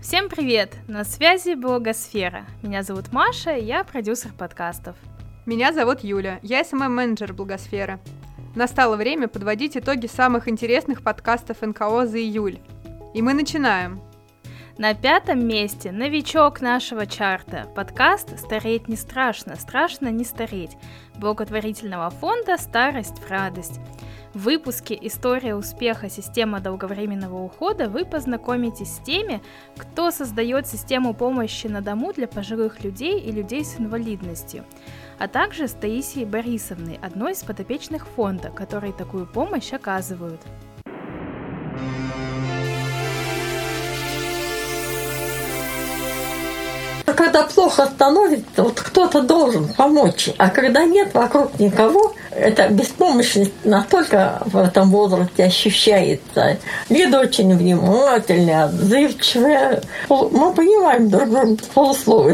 Всем привет! На связи Блогосфера. Меня зовут Маша, я продюсер подкастов. Меня зовут Юля, я СММ-менеджер Благосферы. Настало время подводить итоги самых интересных подкастов НКО за июль. И мы начинаем. На пятом месте новичок нашего чарта. Подкаст «Стареть не страшно, страшно не стареть» благотворительного фонда «Старость в радость». В выпуске «История успеха. Система долговременного ухода» вы познакомитесь с теми, кто создает систему помощи на дому для пожилых людей и людей с инвалидностью, а также с Таисией Борисовной, одной из подопечных фонда, которые такую помощь оказывают. Когда плохо становится, вот кто-то должен помочь. А когда нет вокруг никого, эта беспомощность настолько в этом возрасте ощущается. Лида очень внимательная, отзывчивая. Мы понимаем друг друга с полуслова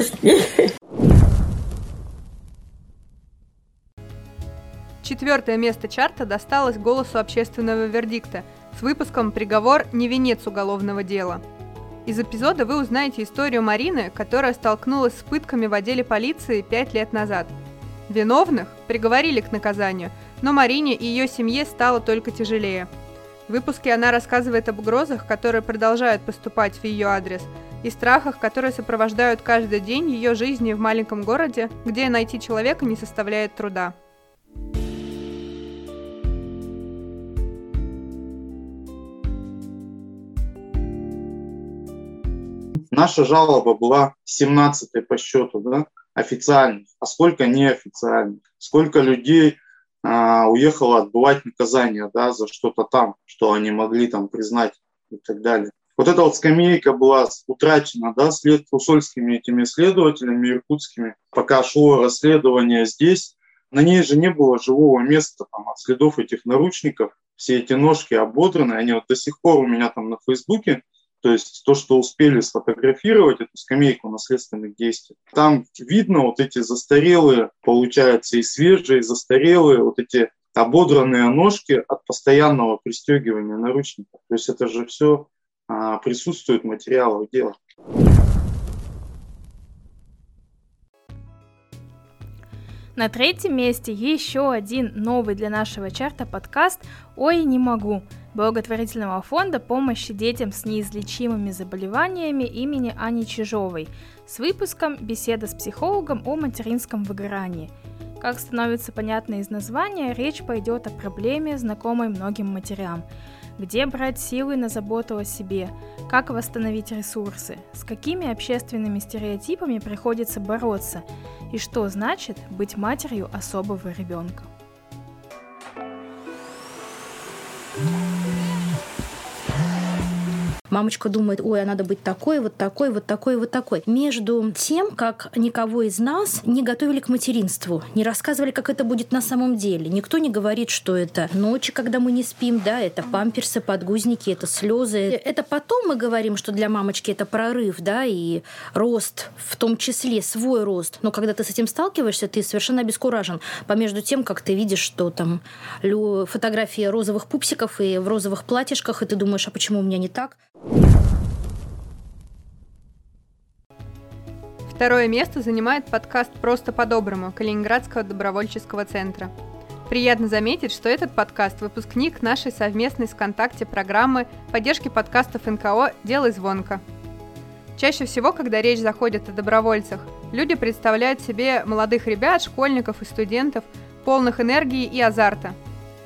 Четвертое место чарта досталось голосу общественного вердикта с выпуском «Приговор не венец уголовного дела». Из эпизода вы узнаете историю Марины, которая столкнулась с пытками в отделе полиции пять лет назад. Виновных приговорили к наказанию, но Марине и ее семье стало только тяжелее. В выпуске она рассказывает об угрозах, которые продолжают поступать в ее адрес, и страхах, которые сопровождают каждый день ее жизни в маленьком городе, где найти человека не составляет труда. Наша жалоба была 17-й по счету, да, официальных, а сколько неофициальных, сколько людей а, уехало отбывать наказание, да, за что-то там, что они могли там признать и так далее. Вот эта вот скамейка была утрачена, да, след усольскими этими следователями иркутскими, пока шло расследование здесь, на ней же не было живого места, там, от следов этих наручников, все эти ножки ободраны, они вот до сих пор у меня там на Фейсбуке то есть то, что успели сфотографировать, эту скамейку наследственных действий. Там видно вот эти застарелые, получается, и свежие, и застарелые, вот эти ободранные ножки от постоянного пристегивания наручников. То есть это же все а, присутствует в материалах дела. На третьем месте еще один новый для нашего чарта подкаст «Ой, не могу» благотворительного фонда помощи детям с неизлечимыми заболеваниями имени Ани Чижовой с выпуском «Беседа с психологом о материнском выгорании». Как становится понятно из названия, речь пойдет о проблеме, знакомой многим матерям – где брать силы на заботу о себе? Как восстановить ресурсы? С какими общественными стереотипами приходится бороться? И что значит быть матерью особого ребенка? Мамочка думает, ой, а надо быть такой, вот такой, вот такой, вот такой. Между тем, как никого из нас не готовили к материнству, не рассказывали, как это будет на самом деле. Никто не говорит, что это ночи, когда мы не спим, да, это памперсы, подгузники, это слезы. Это потом мы говорим, что для мамочки это прорыв, да, и рост, в том числе свой рост. Но когда ты с этим сталкиваешься, ты совершенно обескуражен. Помежду тем, как ты видишь, что там фотографии розовых пупсиков и в розовых платьишках, и ты думаешь, а почему у меня не так? Второе место занимает подкаст «Просто по-доброму» Калининградского добровольческого центра. Приятно заметить, что этот подкаст – выпускник нашей совместной с ВКонтакте программы поддержки подкастов НКО «Делай звонко». Чаще всего, когда речь заходит о добровольцах, люди представляют себе молодых ребят, школьников и студентов, полных энергии и азарта.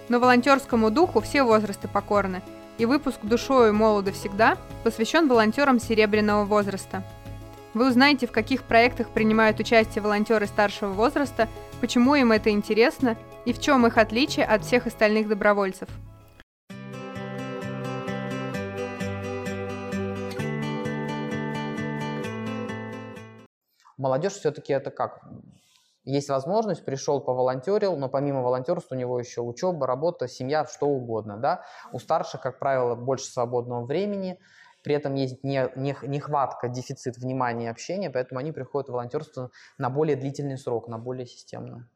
Но волонтерскому духу все возрасты покорны – и выпуск «Душою молодо всегда» посвящен волонтерам серебряного возраста. Вы узнаете, в каких проектах принимают участие волонтеры старшего возраста, почему им это интересно и в чем их отличие от всех остальных добровольцев. Молодежь все-таки это как? Есть возможность, пришел, поволонтерил, но помимо волонтерства у него еще учеба, работа, семья, что угодно. Да? У старших, как правило, больше свободного времени, при этом есть не, не, нехватка, дефицит внимания и общения, поэтому они приходят в волонтерство на более длительный срок, на более системно.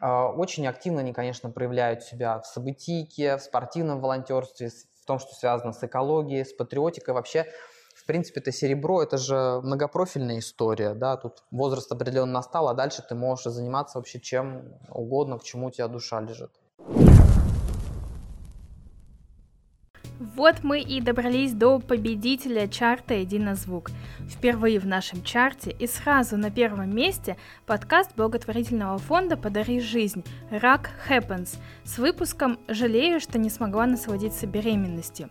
А, очень активно они, конечно, проявляют себя в событийке, в спортивном волонтерстве, в том, что связано с экологией, с патриотикой, вообще В принципе, это серебро, это же многопрофильная история, да, тут возраст определенно настал, а дальше ты можешь заниматься вообще чем угодно, к чему у тебя душа лежит. Вот мы и добрались до победителя чарта «Единозвук». Впервые в нашем чарте и сразу на первом месте подкаст благотворительного фонда «Подари жизнь» «Рак Happens» с выпуском «Жалею, что не смогла насладиться беременностью».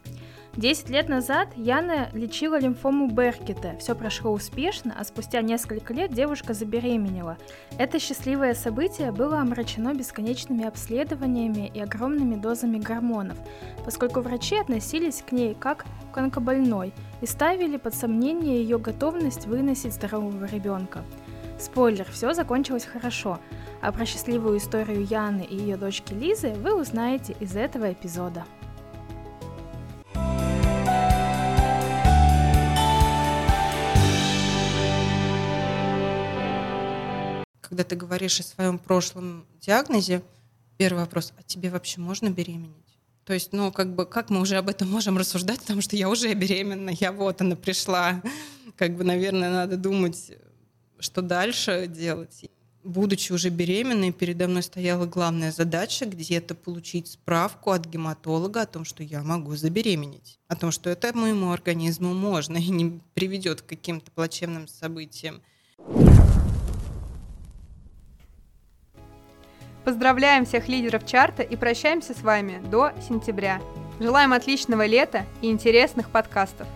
Десять лет назад Яна лечила лимфому Беркета. Все прошло успешно, а спустя несколько лет девушка забеременела. Это счастливое событие было омрачено бесконечными обследованиями и огромными дозами гормонов, поскольку врачи относились к ней как к онкобольной и ставили под сомнение ее готовность выносить здорового ребенка. Спойлер, все закончилось хорошо, а про счастливую историю Яны и ее дочки Лизы вы узнаете из этого эпизода. Когда ты говоришь о своем прошлом диагнозе, первый вопрос, а тебе вообще можно беременеть? То есть, ну, как бы, как мы уже об этом можем рассуждать, потому что я уже беременна, я вот она пришла. Как бы, наверное, надо думать, что дальше делать. Будучи уже беременной, передо мной стояла главная задача где-то получить справку от гематолога о том, что я могу забеременеть. О том, что это моему организму можно и не приведет к каким-то плачевным событиям. Поздравляем всех лидеров чарта и прощаемся с вами до сентября. Желаем отличного лета и интересных подкастов.